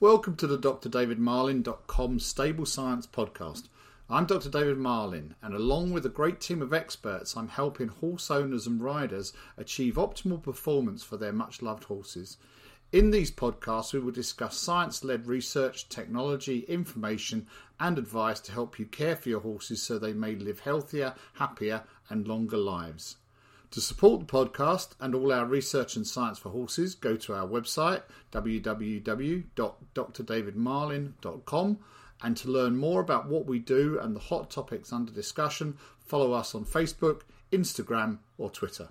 Welcome to the Dr. David drdavidmarlin.com Stable Science Podcast. I'm Dr. David Marlin, and along with a great team of experts, I'm helping horse owners and riders achieve optimal performance for their much loved horses. In these podcasts, we will discuss science led research, technology, information, and advice to help you care for your horses so they may live healthier, happier, and longer lives. To support the podcast and all our research and science for horses, go to our website www.drdavidmarlin.com and to learn more about what we do and the hot topics under discussion, follow us on Facebook, Instagram, or Twitter.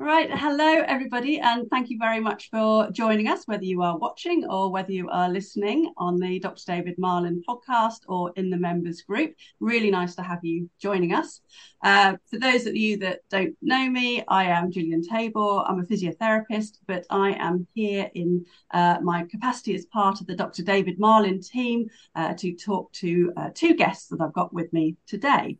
Right. Hello, everybody, and thank you very much for joining us, whether you are watching or whether you are listening on the Dr. David Marlin podcast or in the members group. Really nice to have you joining us. Uh, for those of you that don't know me, I am Gillian Tabor. I'm a physiotherapist, but I am here in uh, my capacity as part of the Dr. David Marlin team uh, to talk to uh, two guests that I've got with me today.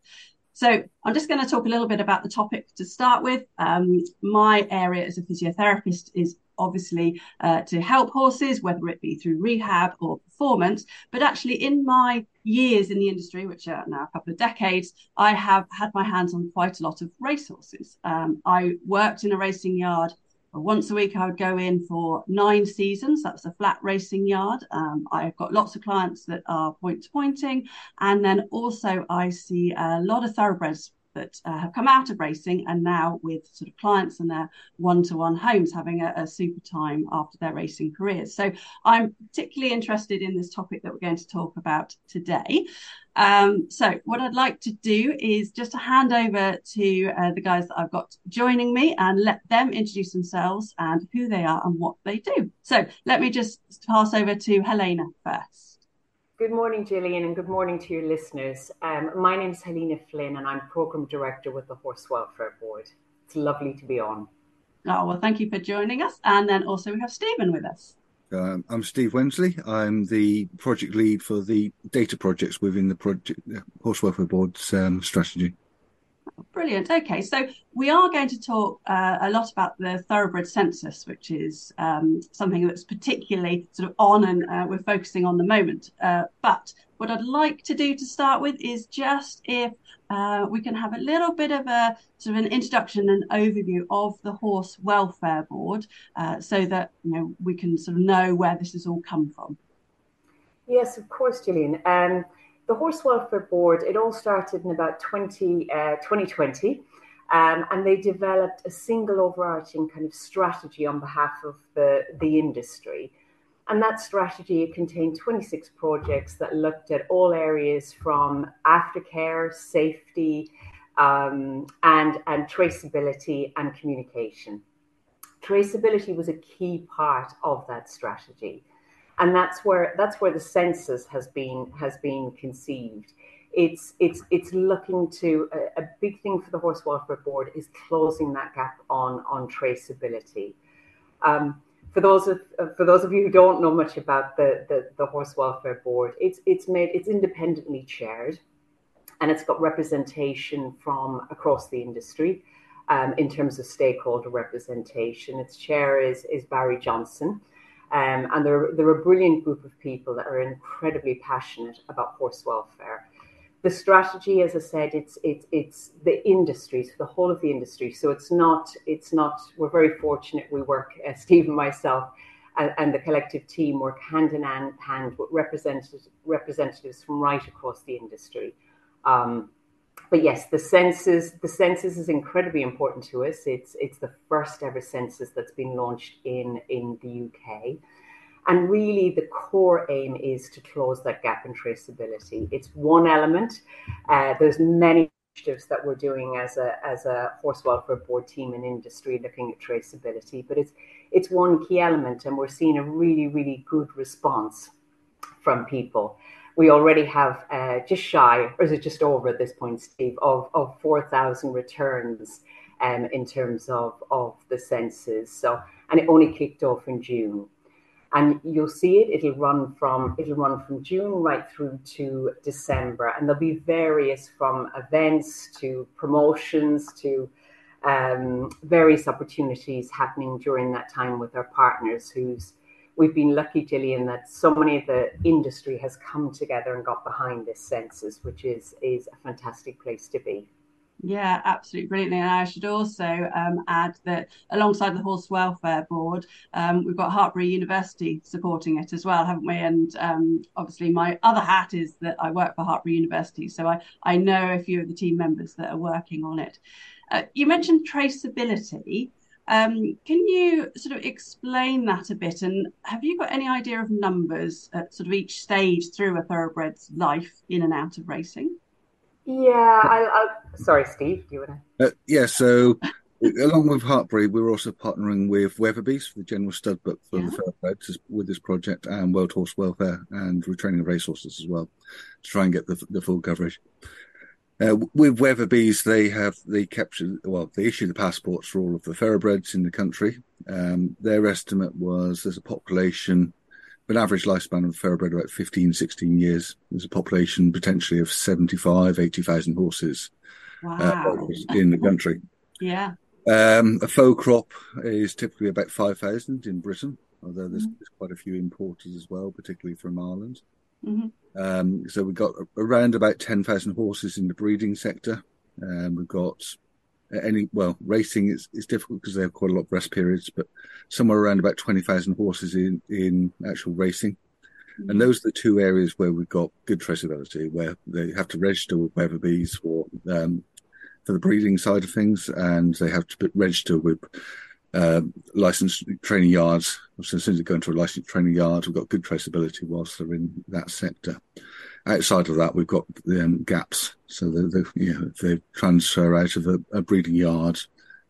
So I'm just going to talk a little bit about the topic to start with. Um, my area as a physiotherapist is obviously uh, to help horses, whether it be through rehab or performance. But actually, in my years in the industry, which are now a couple of decades, I have had my hands on quite a lot of racehorses. Um, I worked in a racing yard once a week, I would go in for nine seasons. That's a flat racing yard. Um, I've got lots of clients that are point to pointing. And then also, I see a lot of thoroughbreds that uh, have come out of racing and now with sort of clients and their one-to-one homes having a, a, super time after their racing careers. So I'm particularly interested in this topic that we're going to talk about today. Um, so what I'd like to do is just to hand over to uh, the guys that I've got joining me and let them introduce themselves and who they are and what they do. So let me just pass over to Helena first. Good morning, Gillian, and good morning to your listeners. Um, my name is Helena Flynn, and I'm Program Director with the Horse Welfare Board. It's lovely to be on. Oh, well, thank you for joining us. And then also we have Stephen with us. Um, I'm Steve Wensley. I'm the project lead for the data projects within the project uh, Horse Welfare Board's um, strategy. Brilliant. Okay, so we are going to talk uh, a lot about the thoroughbred census, which is um, something that's particularly sort of on and uh, we're focusing on the moment. Uh, but what I'd like to do to start with is just if uh, we can have a little bit of a sort of an introduction and overview of the Horse Welfare Board, uh, so that you know we can sort of know where this has all come from. Yes, of course, Gillian. Um, the Horse Welfare Board, it all started in about 20, uh, 2020. Um, and they developed a single overarching kind of strategy on behalf of the, the industry. And that strategy contained 26 projects that looked at all areas from aftercare, safety, um, and, and traceability and communication. Traceability was a key part of that strategy and that's where that's where the census has been has been conceived. It's it's it's looking to a, a big thing for the horse welfare board is closing that gap on on traceability. Um, for those of for those of you who don't know much about the, the, the horse welfare board, it's it's made it's independently chaired. and it's got representation from across the industry um, in terms of stakeholder representation. Its chair is, is Barry Johnson. Um, and they're, they're a brilliant group of people that are incredibly passionate about horse welfare. The strategy, as I said, it's it's it's the industry, the whole of the industry. So it's not it's not. We're very fortunate. We work, uh, Steve and myself, and, and, the collective team work hand in hand with representatives representatives from right across the industry. Um, but yes, the census the census is incredibly important to us. It's it's the first ever census that's been launched in in the UK. And really, the core aim is to close that gap in traceability. It's one element. Uh, there's many initiatives that we're doing as a as a horse welfare board team in industry looking at traceability, but it's it's one key element, and we're seeing a really really good response from people we already have uh, just shy, or is it just over at this point, Steve, of, of 4,000 returns um, in terms of, of the census. So, and it only kicked off in June. And you'll see it, it'll run from it'll run from June right through to December. And there'll be various from events to promotions to um, various opportunities happening during that time with our partners whose we've been lucky, Gillian, that so many of the industry has come together and got behind this census, which is is a fantastic place to be. Yeah, absolutely brilliantly. And I should also um, add that alongside the Horse Welfare Board, um, we've got Hartpury University supporting it as well, haven't we? And um, obviously, my other hat is that I work for Hartpury University, so I, I know a few of the team members that are working on it. Uh, you mentioned traceability. Um, can you sort of explain that a bit? And have you got any idea of numbers at sort of each stage through a thoroughbred's life in and out of racing? Yeah, I, I sorry, Steve, do you want to? Uh, yeah, so along with Hartpury, we're also partnering with Weatherby's for the general stud book for yeah. the thoroughbreds with this project, and World Horse Welfare and retraining of racehorses as well to try and get the, the full coverage. Uh, with Weatherby's, they have they capture well, they issue the passports for all of the thoroughbreds in the country. Um, their estimate was there's a population, an average lifespan of a thoroughbred about 15, 16 years. There's a population potentially of 75, 80,000 horses uh, wow. uh, in the country. yeah. Um, a foal crop is typically about 5,000 in Britain, although there's, mm-hmm. there's, quite a few importers as well, particularly from Ireland. Mm-hmm. Um, so we've got around about 10,000 horses in the breeding sector. Um, we've got any, well, racing is, is difficult because they have quite a lot of rest periods, but somewhere around about 20,000 horses in, in actual racing. Mm-hmm. And those are the two areas where we've got good traceability, where they have to register with Weatherby's for, um, for the breeding side of things, and they have to register with uh, licensed training yards. So as soon as they go into a licensed training yard, we've got good traceability whilst they're in that sector. Outside of that, we've got the um, gaps. So the, the, you know, they transfer out of a, a, breeding yard,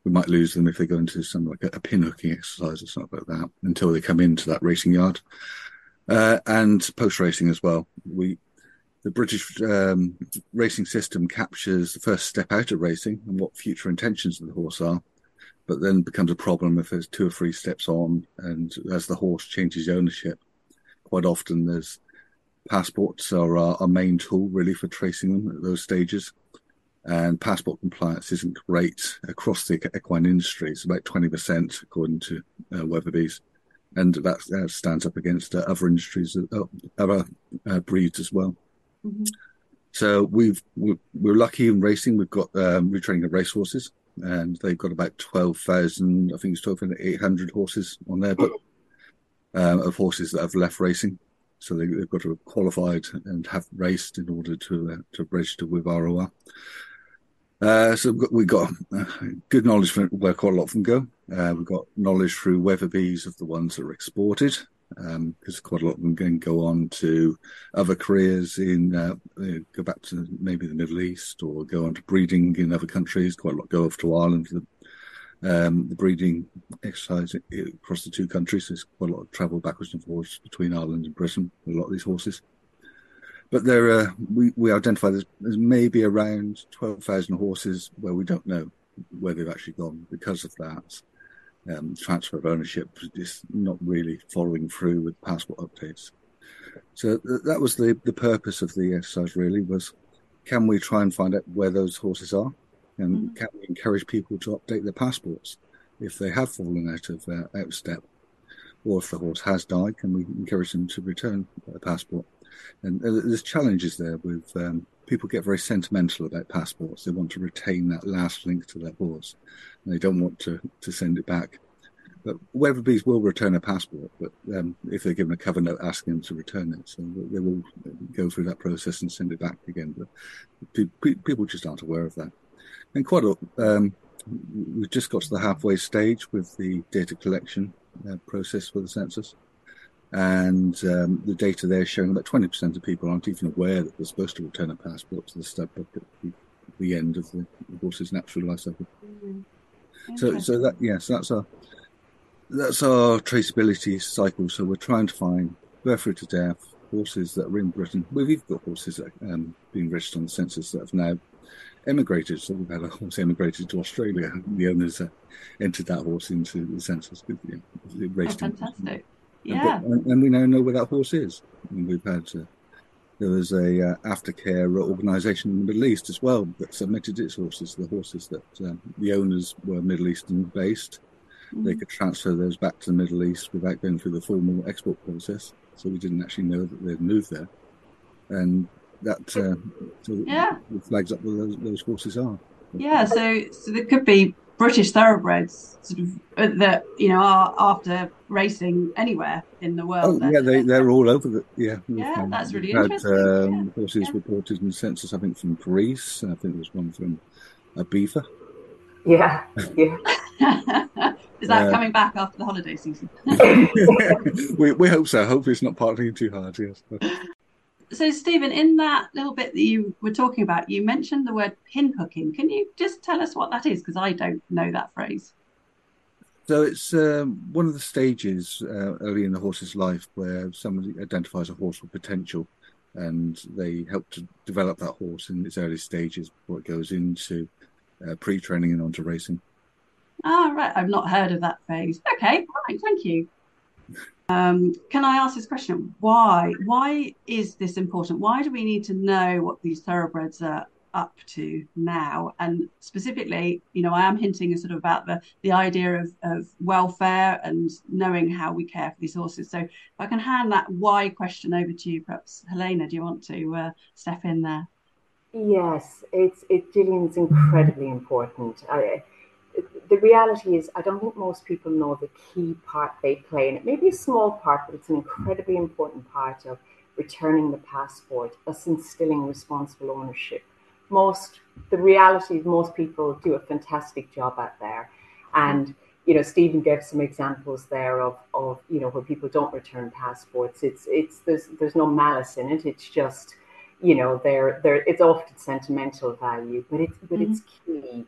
we might lose them if they go into some like a, a pin hooking exercise or something like that until they come into that racing yard. Uh, and post racing as well. We the British um, racing system captures the first step out of racing and what future intentions of the horse are but then becomes a problem if there's two or three steps on and as the horse changes ownership. Quite often there's passports are our, main tool really for tracing them at those stages. And passport compliance isn't great across the equine industry. It's about 20% according to uh, Weatherby's. And that uh, stands up against uh, other industries, uh, other uh, breeds as well. Mm-hmm. So we've we're, we're, lucky in racing. We've got um, retraining of racehorses, and they've got about 12,000, I think it's 12,800 horses on their book um, of horses that have left racing. So they, have got to have qualified and have raced in order to uh, to register with ROR. Uh, so we've got, we've got uh, good knowledge from where quite a lot of them go. Uh, we've got knowledge through Weatherby's of the ones that are exported because um, quite a lot of them can go on to other careers in uh, go back to maybe the Middle East or go on to breeding in other countries. Quite a lot go off to Ireland for the, um, the breeding exercise across the two countries. There's quite a lot of travel backwards and forwards between Ireland and Britain with a lot of these horses. But there, are, we we identify there's, there's maybe around twelve thousand horses where we don't know where they've actually gone because of that um, transfer of ownership is not really following through with passport updates. So th- that was the, the purpose of the exercise really was can we try and find out where those horses are? And mm-hmm. can we encourage people to update their passports if they have fallen out of uh, out of step? Or if the horse has died, can we encourage them to return a passport? And uh, there's challenges there with um, people get very sentimental about passports. They want to retain that last link to their horse. And they don't want to, to send it back. But Weatherby's will return a passport, but um, if they're given a cover note asking them to return it, so they will go through that process and send it back again. But people just aren't aware of that. And quite a, um, we've just got to the halfway stage with the data collection uh, process for the census. And um, the data there showing about 20% of people aren't even aware that they're supposed to return a passport to the stud book at the, the end of the, horse's natural life cycle. Mm-hmm. So, so that yes, that's our that's our traceability cycle. So we're trying to find birth to death horses that are in Britain. We've even got horses that um, being registered on the census that have now emigrated. So we've had a horse emigrated to Australia. The owners uh, entered that horse into the census. You know, raced oh, fantastic. Yeah. And, and, we now know where that horse is. And we've had, uh, there was a uh, aftercare organisation in the Middle East as well that submitted its horses, the horses that um, the owners were Middle Eastern based. Mm-hmm. They could transfer those back to the Middle East without going through the formal export process. So we didn't actually know that they'd moved there. And that uh, yeah. flags up where those, those horses are. Yeah, so so there could be British thoroughbreds sort of uh, that you know are after racing anywhere in the world. Oh, yeah, they they're all over the yeah. Yeah, um, that's really had, interesting. Um, yeah. Horses yeah. reported in the census, I think from Greece. I think there was one from Ibiza. Yeah, yeah. Is that uh, coming back after the holiday season? we we hope so. Hopefully, it's not partying too hard. Yes so Stephen, in that little bit that you were talking about, you mentioned the word pin hooking. Can you just tell us what that is? Because I don't know that phrase. So it's um, one of the stages uh, early in the horse's life where somebody identifies a horse with potential, and they help to develop that horse in its early stages before it goes into uh, pre-training and onto racing. Ah, right. I've not heard of that phase. Okay, right. Thank you. Um, can I ask this question? Why? Why is this important? Why do we need to know what these thoroughbreds are up to now? And specifically, you know, I am hinting sort of about the the idea of, of welfare and knowing how we care for these horses. So, if I can hand that why question over to you, perhaps Helena, do you want to uh, step in there? Yes, it's it. Gillian's incredibly important. I, the reality is, I don't think most people know the key part they play, and it may be a small part, but it's an incredibly important part of returning the passport, thus instilling responsible ownership. Most, the reality is, most people do a fantastic job out there, and you know, Stephen gave some examples there of, of you know, where people don't return passports. It's, it's, there's, there's no malice in it. It's just, you know, there, there, it's often sentimental value, but it's, but mm-hmm. it's key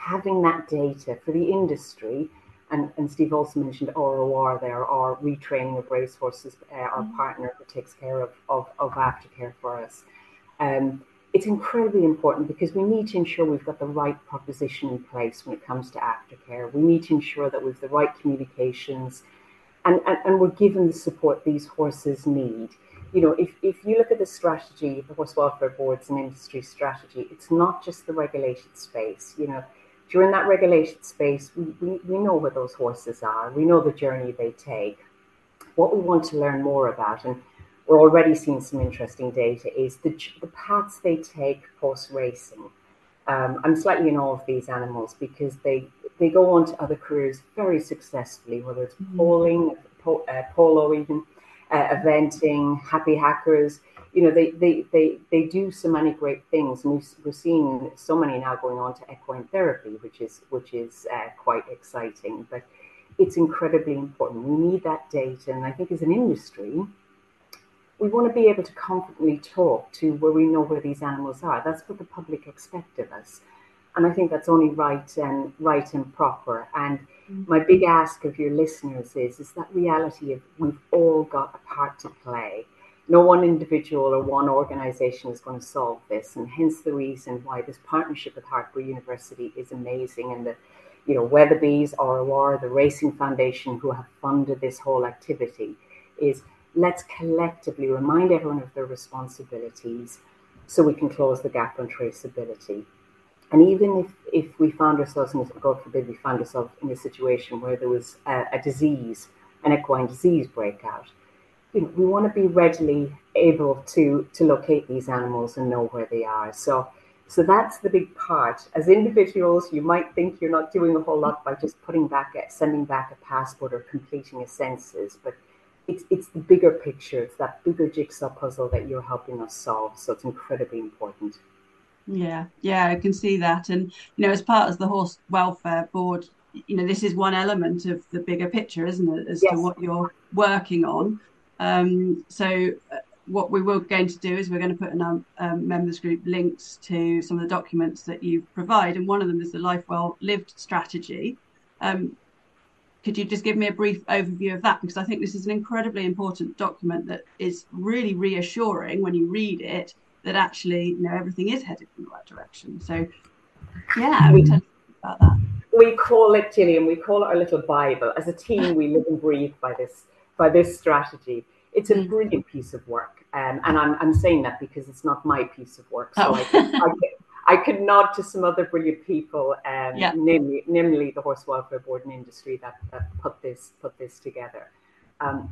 having that data for the industry, and, and Steve also mentioned ROR there, our retraining of racehorses, uh, our mm-hmm. partner that takes care of, of, of aftercare for us. Um, it's incredibly important because we need to ensure we've got the right proposition in place when it comes to aftercare. We need to ensure that we've the right communications and, and, and we're given the support these horses need. You know, if, if you look at the strategy, the Horse Welfare Board's an industry strategy, it's not just the regulated space. You know, during that regulated space, we, we, we know where those horses are. We know the journey they take. What we want to learn more about, and we're already seeing some interesting data, is the, the paths they take post racing. Um, I'm slightly in awe of these animals because they, they go on to other careers very successfully, whether it's mm-hmm. polling, po- uh, polo, even uh, eventing, happy hackers you know, they, they, they, they do so many great things. And we're seeing so many now going on to equine therapy, which is, which is uh, quite exciting. But it's incredibly important. We need that data. And I think as an industry, we want to be able to confidently talk to where we know where these animals are. That's what the public expect of us. And I think that's only right and right and proper. And. My big ask of your listeners is, is that reality of we've all got a part to play no one individual or one organization is going to solve this. And hence the reason why this partnership with Hartpury University is amazing. And the, you know, Weatherby's, ROR, the Racing Foundation, who have funded this whole activity, is let's collectively remind everyone of their responsibilities, so we can close the gap on traceability. And even if, if we found ourselves God forbid, we found ourselves in a situation where there was a, a disease, an equine disease breakout, you know, we want to be readily able to to locate these animals and know where they are. So so that's the big part. As individuals, you might think you're not doing a whole lot by just putting back, sending back a passport or completing a census, but it's it's the bigger picture. It's that bigger jigsaw puzzle that you're helping us solve. So it's incredibly important. Yeah, yeah, I can see that. And you know, as part of the horse welfare board, you know, this is one element of the bigger picture, isn't it, as yes. to what you're working on. Um, so uh, what we were going to do is we're going to put in our um, members group links to some of the documents that you provide, and one of them is the Life Well Lived strategy. Um, could you just give me a brief overview of that? Because I think this is an incredibly important document that is really reassuring when you read it that actually, you know, everything is headed in the right direction. So, yeah, we tell about that. We call it, Gillian, we call it our little Bible. As a team, we live and breathe by this by this strategy. It's a mm. brilliant piece of work. Um, and I'm, I'm saying that because it's not my piece of work. So oh. I, could, I, could, I, could, nod to some other brilliant people, um, yeah. namely, namely the Horse Welfare Board and industry that, that put this put this together. Um,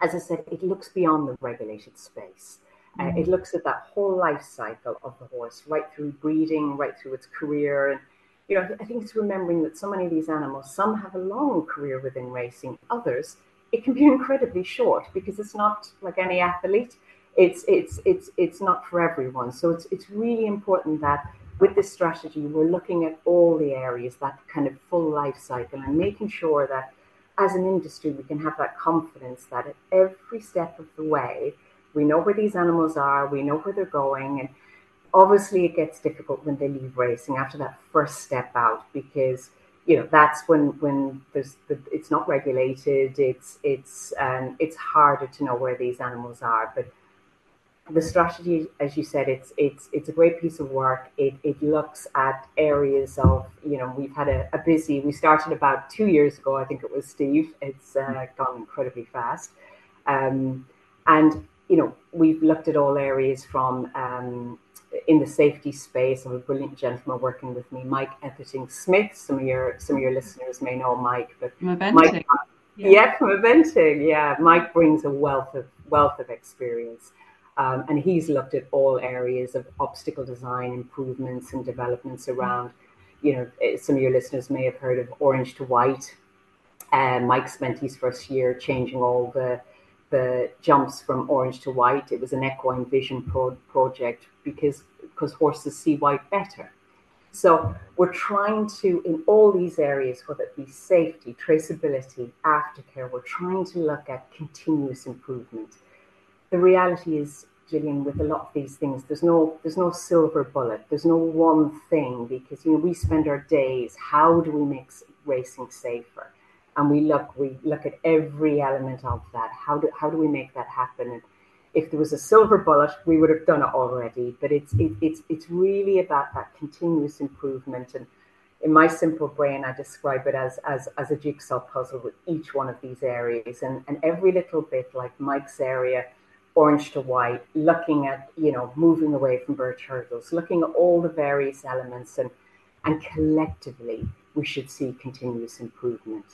as I said, it looks beyond the regulated space. Uh, mm. it looks at that whole life cycle of the horse, right through breeding, right through its career, and you know, I think it's remembering that so many of these animals, some have a long career within racing, others it can be incredibly short because it's not like any athlete. It's it's it's it's not for everyone. So it's it's really important that with this strategy we're looking at all the areas, that kind of full life cycle, and making sure that as an industry we can have that confidence that at every step of the way we know where these animals are, we know where they're going, and obviously it gets difficult when they leave racing after that first step out because you know that's when when there's the, it's not regulated it's it's um, it's harder to know where these animals are. But the strategy as you said it's it's it's a great piece of work. It, it looks at areas of you know we've had a, a busy we started about two years ago i think it was steve. It's uh, gone incredibly fast. Um, and you know we've looked at all areas from um, in the safety space of a brilliant gentleman working with me, Mike Etherington Smith. Some of your some of your listeners may know Mike, but Mike, yeah. yeah, from eventing, yeah, Mike brings a wealth of wealth of experience, um, and he's looked at all areas of obstacle design improvements and developments around. You know, eh, some of your listeners may have heard of Orange to White. Uh, Mike spent his first year changing all the the jumps from orange to white. It was an equine vision pro- project because because horses see white better. So we're trying to, in all these areas, whether it be safety, traceability, aftercare, we're trying to look at continuous improvement. The reality is, Gillian, with a lot of these things, there's no there's no silver bullet. There's no one thing because you know we spend our days. How do we make racing safer? And we look we look at every element of that. How do how do we make that happen? And if there was a silver bullet, we would have done it already. But it's it, it's it's really about that continuous improvement. And in my simple brain, I describe it as as as a jigsaw puzzle with each one of these areas, and and every little bit, like Mike's area, orange to white, looking at you know moving away from birch hurdles, looking at all the various elements, and and collectively we should see continuous improvement.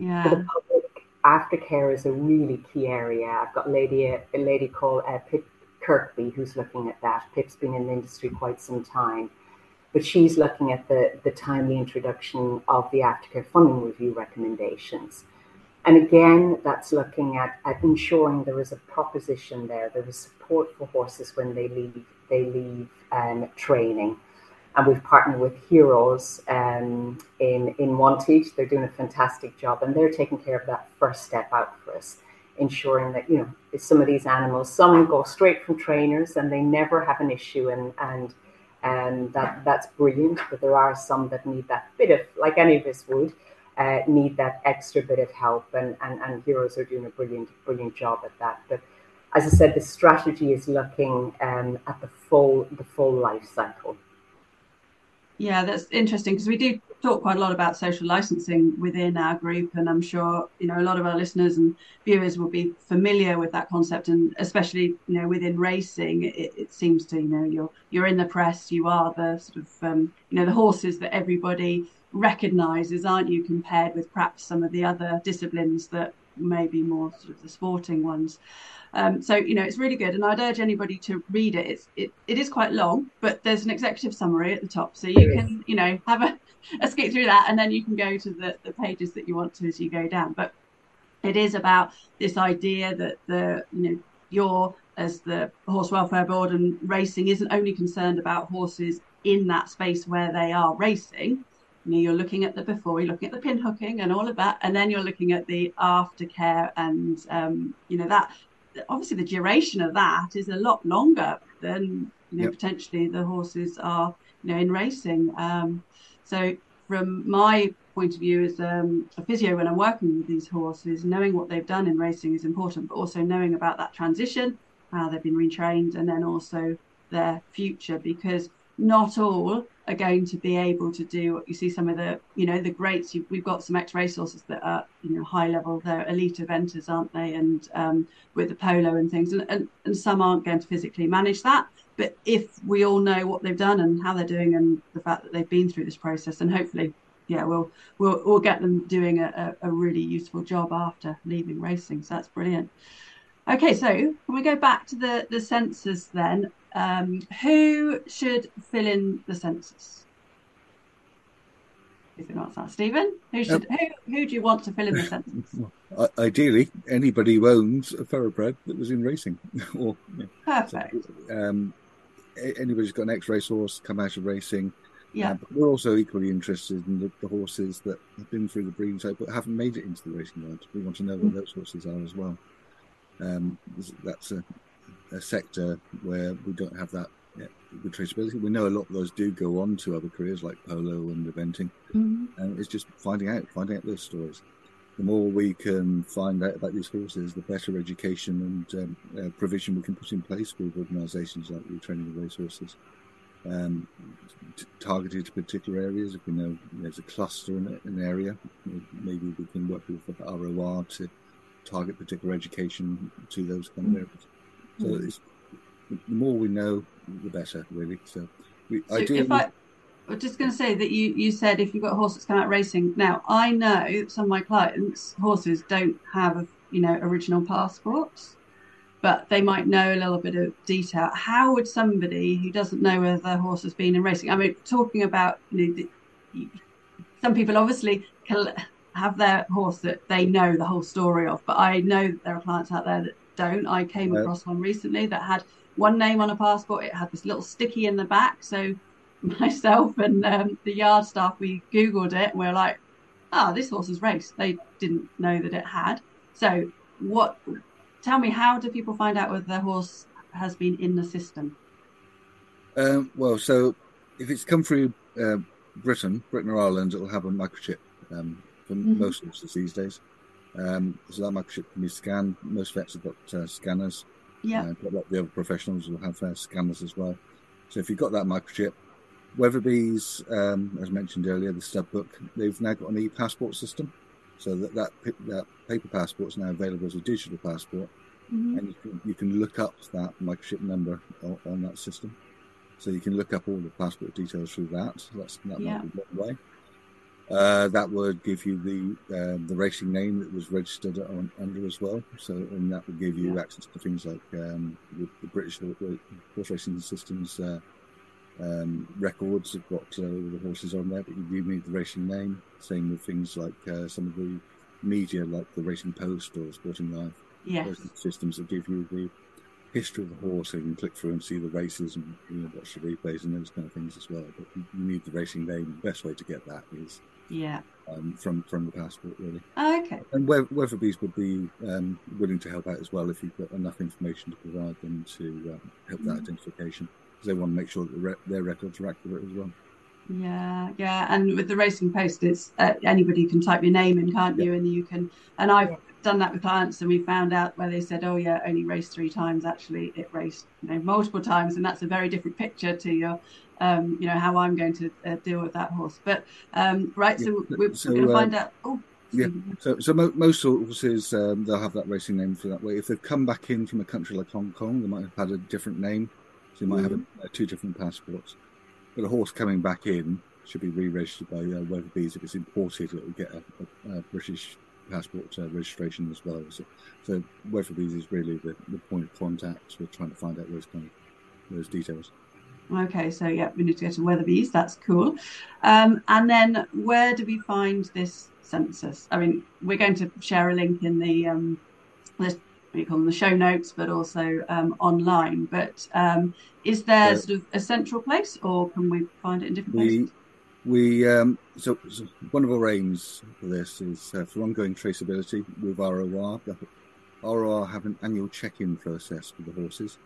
Yeah. For the public, aftercare is a really key area. I've got lady, a lady called uh, Pip Kirkby who's looking at that. Pip's been in the industry quite some time, but she's looking at the, the timely introduction of the aftercare funding review recommendations. And again, that's looking at, at ensuring there is a proposition there, there is support for horses when they leave they leave um, training and we've partnered with HEROS um, in in Wantage. They're doing a fantastic job, and they're taking care of that first step out for us, ensuring that you know some of these animals, some go straight from trainers and they never have an issue, and and and that that's brilliant. But there are some that need that bit of, like any of us would, uh, need that extra bit of help, and, and and HEROS are doing a brilliant brilliant job at that. But as I said, the strategy is looking um, at the full the full life cycle. Yeah, that's interesting because we do talk quite a lot about social licensing within our group, and I'm sure you know a lot of our listeners and viewers will be familiar with that concept, and especially you know within racing, it, it seems to you know you're you're in the press, you are the sort of um, you know the horses that everybody recognises, aren't you, compared with perhaps some of the other disciplines that may be more sort of the sporting ones. Um, so you know it's really good, and I'd urge anybody to read it. It's it, it is quite long, but there's an executive summary at the top, so you can you know have a, a skip through that, and then you can go to the, the pages that you want to as you go down. But it is about this idea that the you know you're as the horse welfare board and racing isn't only concerned about horses in that space where they are racing. You know, you're looking at the before, you're looking at the pin hooking and all of that, and then you're looking at the aftercare and um, you know that obviously the duration of that is a lot longer than you know yep. potentially the horses are you know in racing. Um, so from my point of view as um, a physio when I'm working with these horses, knowing what they've done in racing is important, but also knowing about that transition, how they've been retrained, and then also their future because not all are going to be able to do what you see some of the you know the greats. We've got some ex-race horses that are you know high level. They're elite eventers aren't they? And um, with the polo and things. And, and, and some aren't going to physically manage that. But if we all know what they've done and how they're doing and the fact that they've been through this process and hopefully yeah we'll we'll, we'll get them doing a, a really useful job after leaving racing. So that's brilliant. Okay so can we go back to the the census then um, who should fill in the census? If you not that, Stephen, who should who, who do you want to fill in the census? Ideally, anybody who owns a thoroughbred that was in racing, or perfect. So, um, anybody's got an ex-race horse come out of racing. Yeah. Uh, but we're also equally interested in the, the, horses that have been through the breeding cycle but haven't made it into the racing world. We want to know what mm. those horses are as well. Um, that's a, a sector where we don't have that yeah, good traceability. We know a lot of those do go on to other careers like polo and eventing, mm-hmm. and it's just finding out, finding out those stories. The more we can find out about these horses, the better education and um, uh, provision we can put in place with organisations like Retraining the Racehorses, um, t- targeted to particular areas. If we know there's a cluster in an area, maybe we can work with ROR to target particular education to those kind of mm. areas. So mm. it's, the more we know, the better, really. So, we, so if I, I'm just going to say that you, you said if you've got a horse that's come out racing. Now, I know some of my clients' horses don't have, you know, original passports, but they might know a little bit of detail. How would somebody who doesn't know whether their horse has been in racing? I mean, talking about, you know, the, some people obviously have their horse that they know the whole story of, but I know that there are clients out there that don't. I came across one recently that had one name on a passport. It had this little sticky in the back. So myself and um, the yard staff, we Googled it and we are like, oh, this horse is raced. They didn't know that it had. So what, tell me, how do people find out whether their horse has been in the system? Um, well, so if it's come through uh, Britain, Britain or Ireland, it'll have a microchip um, for mm-hmm. most horses these days. Um, so that microchip can be scanned. Most vets have got uh, scanners. Yeah. Uh, a lot of the other professionals will have uh, scanners as well. So if you've got that microchip, Weatherby's, um, as mentioned earlier, the stud book, they've now got an e-passport system. So that, that, that paper passport is now available as a digital passport. Mm-hmm. And you can, you can, look up that microchip number on, on, that system. So you can look up all the passport details through that. So that's, that yeah. might be one way. Uh, that would give you the uh, the racing name that was registered on, under as well. So, and that would give you yeah. access to things like um, the, the, British horse racing systems uh, um, records have got uh, the horses on there, but you do need the racing name. Same with things like uh, some of the media, like the Racing Post or Sporting Life. Yes. systems that give you the history of the horse, so you can click through and see the races and you know, watch the replays and those kind of things as well. But you need the racing name. The best way to get that is yeah. Um, from from the passport, really. Oh, okay. And Weatherby's would be um, willing to help out as well if you've got enough information to provide them to um, help that mm. identification, because they want to make sure that the re- their records are accurate as well. Yeah, yeah, and with the racing post, it's uh, anybody can type your name in, can't you? And you can, and I've yeah. done that with clients, and we found out where they said, "Oh yeah, only raced three times." Actually, it raced you know multiple times, and that's a very different picture to your, um, you know, how I'm going to uh, deal with that horse. But um, right, so we're, so, we're going to uh, find out. Oh, yeah. So, so mo- most horses um, they'll have that racing name for that way. If they've come back in from a country like Hong Kong, they might have had a different name. So they might mm-hmm. have a, a, two different passports. But a horse coming back in should be re-registered by uh, Weatherby's. If it's imported, it will get a, a, a British passport uh, registration as well. So, so Weatherby's is really the, the point of contact. We're trying to find out those kind of those details. Okay, so yeah, we need to go to Weatherby's. That's cool. Um, and then where do we find this census? I mean, we're going to share a link in the um, this you call them the show notes, but also um, online. But um, is there sort of a central place, or can we find it in different places? We, we um, so, so, one of our aims for this is uh, for ongoing traceability with ROR. ROR have an annual check-in process for the horses,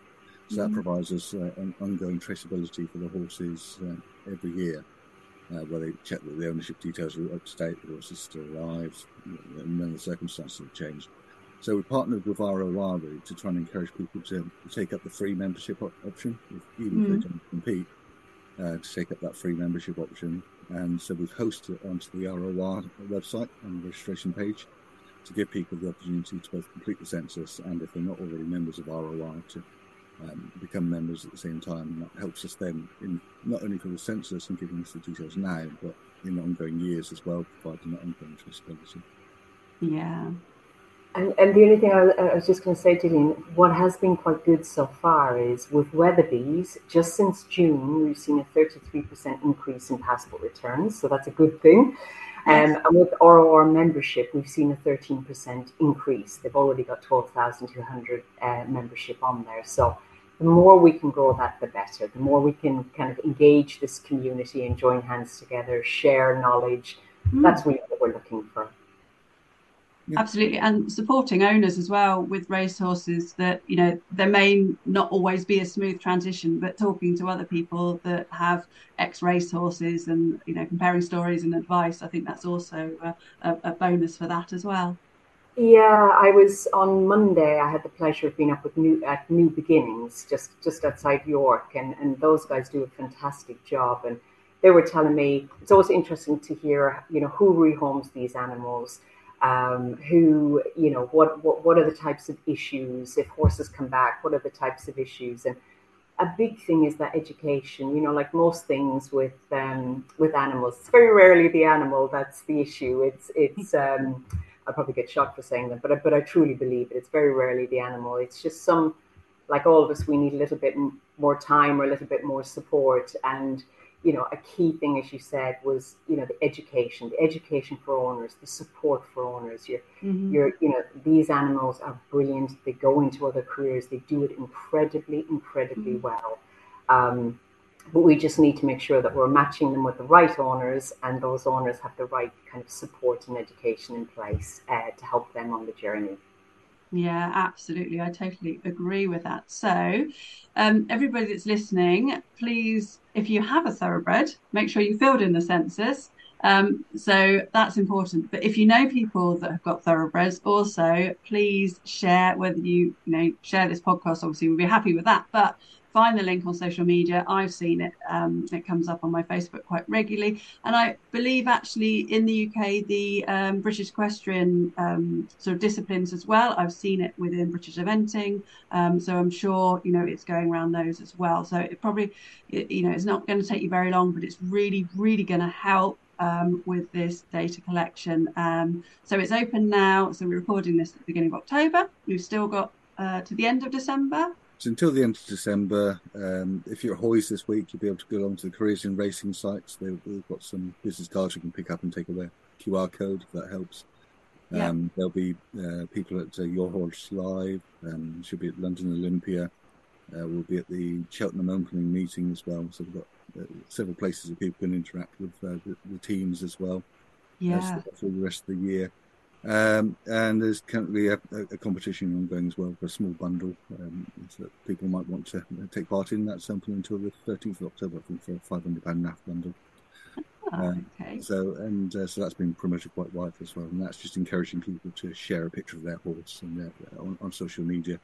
so mm-hmm. that provides us uh, an ongoing traceability for the horses uh, every year. Uh, where they check that the ownership details are up to date, the horse is still alive, and then the circumstances have changed. So we partnered with ROR to try and encourage people to take up the free membership option, even mm. if they hmm. don't compete, uh, to take up that free membership option. And so we've hosted it onto the ROR website on the registration page to give people the opportunity to both complete the census and, if they're not already members of ROR, to um, become members at the same time. And that helps us then, in not only for the census and giving us the details now, but in ongoing years as well, providing that ongoing traceability. Yeah, and, and the only thing I, I was just going to say, Gillian, what has been quite good so far is with Weatherby's, just since June, we've seen a 33% increase in passport returns. So that's a good thing. Um, and with ROR membership, we've seen a 13% increase. They've already got 12,200 uh, membership on there. So the more we can grow that, the better. The more we can kind of engage this community and join hands together, share knowledge. Mm. That's really what we're looking for. Yeah. Absolutely, and supporting owners as well with racehorses that you know there may not always be a smooth transition, but talking to other people that have ex racehorses and you know comparing stories and advice, I think that's also a, a, a, bonus for that as well. Yeah, I was on Monday. I had the pleasure of being up with new at New Beginnings, just just outside York, and and those guys do a fantastic job. And they were telling me it's always interesting to hear you know who rehomes these animals um, who, you know, what, what, what are the types of issues if horses come back? What are the types of issues? And a big thing is that education. You know, like most things with um, with animals, it's very rarely the animal that's the issue. It's it's. Um, I'll probably get shot for saying that, but but I truly believe it. It's very rarely the animal. It's just some, like all of us, we need a little bit more time or a little bit more support and you know, a key thing, as you said, was you know the education, the education for owners, the support for owners. You're, mm-hmm. you're, you know, these animals are brilliant. They go into other careers. They do it incredibly, incredibly mm-hmm. well. Um, but we just need to make sure that we're matching them with the right owners, and those owners have the right kind of support and education in place uh, to help them on the journey. Yeah, absolutely. I totally agree with that. So, um, everybody that's listening, please, if you have a thoroughbred, make sure you filled in the census. Um, so that's important. But if you know people that have got thoroughbreds, also please share whether you you know share this podcast. Obviously, we'll be happy with that. But find the link on social media. I've seen it. Um, it comes up on my Facebook quite regularly. And I believe actually in the UK, the um, British equestrian um, sort of disciplines as well. I've seen it within British eventing. Um, so I'm sure, you know, it's going around those as well. So it probably, it, you know, it's not going to take you very long, but it's really, really going to help um, with this data collection. Um, so it's open now. So we're recording this at the beginning of October. We've still got uh, to the end of December so until the end of December, um, if you're at Hoys this week, you'll be able to go along to the careers in racing sites. They've, they've, got some business cards you can pick up and take away. QR code if that helps. Yeah. Um, there'll be uh, people at uh, Your Horse Live. Um, should be at London Olympia. Uh, we'll be at the Cheltenham opening meeting as well. So we've got uh, several places where people can interact with uh, the, the, teams as well. Yeah. for the rest of the year. Um, and there's currently a, a, competition ongoing as well for a small bundle um, that people might want to take part in. That's something until the 13th of October, I think, for a £500 NAF bundle. um, okay. So and uh, so that's been promoted quite widely as well, and that's just encouraging people to share a picture of their horse and their, on, on, social media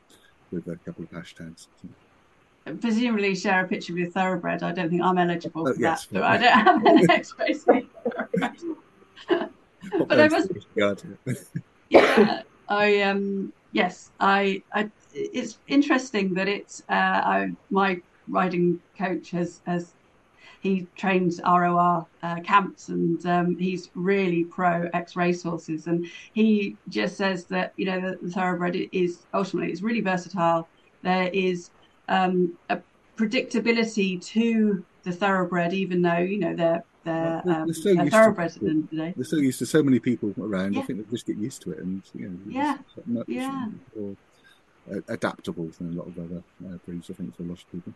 with a couple of hashtags. Presumably, share a picture of your thoroughbred. I don't think I'm eligible oh, for yes, that. I don't have an but I must. yeah, I um yes, I I. It's interesting that it's uh, I my riding coach has has he trains ROR uh, camps and um, he's really pro X racehorses. And he just says that, you know, the, the thoroughbred is ultimately, it's really versatile. There is um, a predictability to the thoroughbred, even though, you know, they're they're, um, they're thoroughbreds at the end of the day. They're so used to so many people around. Yeah. I think they just get used to it, and you know, yeah, yeah, or uh, adaptable than a lot of other uh, breeds. I think for a lot of people.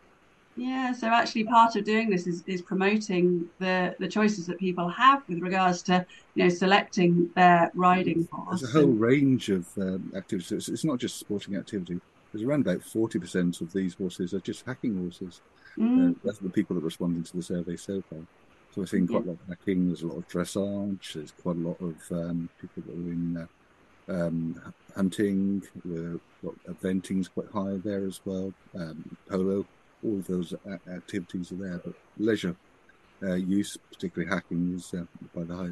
Yeah, so actually part of doing this is, is promoting the, the choices that people have with regards to you know selecting their riding horse. There's a whole range of um, activities. It's, it's, not just sporting activity. There's around about forty percent of these horses are just hacking horses. Mm. Uh, that's the people that responded to the survey so far. So we're seeing quite yeah. a lot of hacking. There's a lot of dressage. There's quite a lot of um, people that are in uh, um, hunting. The eventing's quite high there as well. Um, polo all of those activities are there, but leisure uh, use, particularly hacking, is uh, by the high,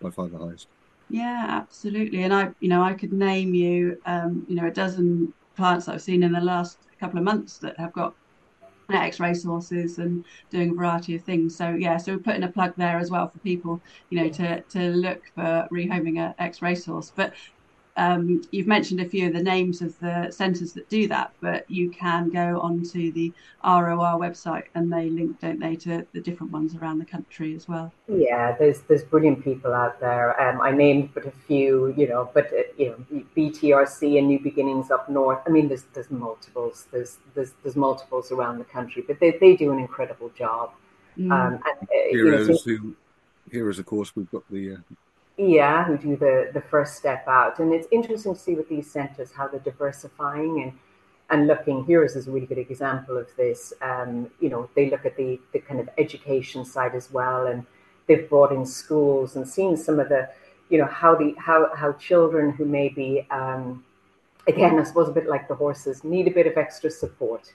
by far the highest. Yeah, absolutely. And I, you know, I could name you, um, you know, a dozen clients that I've seen in the last couple of months that have got X racehorses and doing a variety of things. So yeah, so we're putting a plug there as well for people, you know, to to look for rehoming a X racehorse. But um, you've mentioned a few of the names of the centres that do that, but you can go onto the ROR website and they link, don't they, to the different ones around the country as well. Yeah, there's there's brilliant people out there. Um, I named but a few, you know, but uh, you know, BTRC and New Beginnings up north. I mean, there's there's multiples. There's there's there's multiples around the country, but they they do an incredible job. Mm. Um, and, uh, HEROS you know, so, who HEROS, of course, we've got the uh, yeah, who do the, the first step out. And it's interesting to see with these centres how they're diversifying and and looking. here is, a really good example of this. Um, you know, they look at the the kind of education side as well, and they've brought in schools and seen some of the, you know, how the how how children who maybe um, again, I suppose a bit like the horses, need a bit of extra support.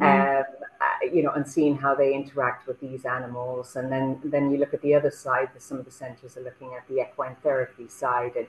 Mm. Um, uh, you know, and seeing how they interact with these animals. And then, then you look at the other side, some of the centres are looking at the equine therapy side. And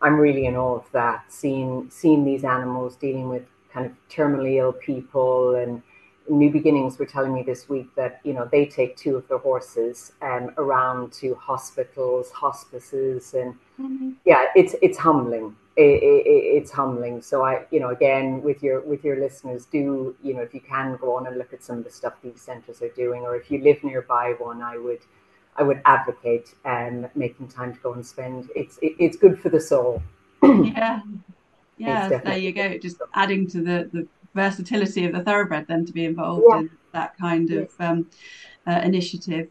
I'm really in awe of that, seeing, seeing these animals dealing with kind of terminally ill people and New Beginnings were telling me this week that you know they take two of their horses um, around to hospitals, hospices, and mm-hmm. yeah, it's it's humbling it, it, it's humbling. So I, you know, again with your with your listeners, do you know if you can go on and look at some of the stuff these centres are doing, or if you live nearby one, I would I would advocate um, making time to go and spend. It's it, it's good for the soul. yeah, yeah. There you go. Just adding to the the versatility of the thoroughbred, then to be involved yeah. in that kind of um, uh, initiative.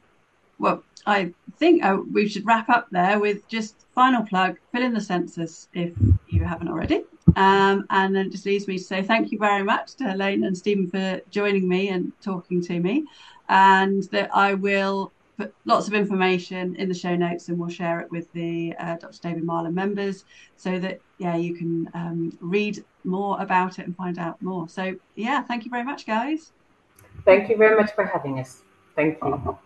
Well, I think uh, we should wrap up there with just final plug, fill in the census if you haven't already. Um, and then it just leaves me to say thank you very much to Elaine and Stephen for joining me and talking to me. And that I will put lots of information in the show notes and we'll share it with the uh, Dr. David Marlin members so that, yeah, you can um, read more about it and find out more. So, yeah, thank you very much, guys. Thank you very much for having us. Thank you.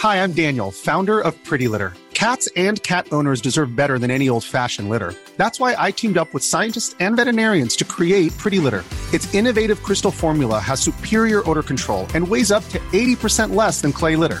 Hi, I'm Daniel, founder of Pretty Litter. Cats and cat owners deserve better than any old fashioned litter. That's why I teamed up with scientists and veterinarians to create Pretty Litter. Its innovative crystal formula has superior odor control and weighs up to 80% less than clay litter.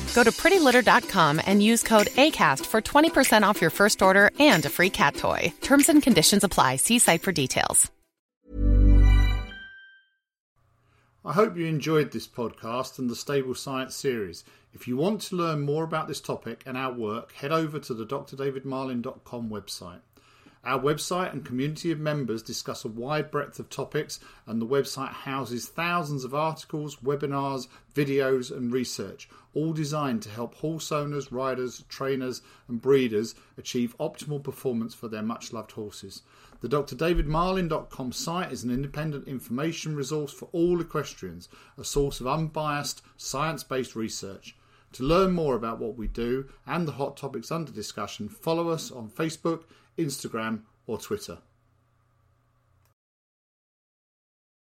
Go to prettylitter.com and use code ACAST for 20% off your first order and a free cat toy. Terms and conditions apply. See site for details. I hope you enjoyed this podcast and the Stable Science series. If you want to learn more about this topic and our work, head over to the drdavidmarlin.com website. Our website and community of members discuss a wide breadth of topics, and the website houses thousands of articles, webinars, videos, and research, all designed to help horse owners, riders, trainers, and breeders achieve optimal performance for their much loved horses. The drdavidmarlin.com site is an independent information resource for all equestrians, a source of unbiased, science based research. To learn more about what we do and the hot topics under discussion, follow us on Facebook, Instagram, or Twitter.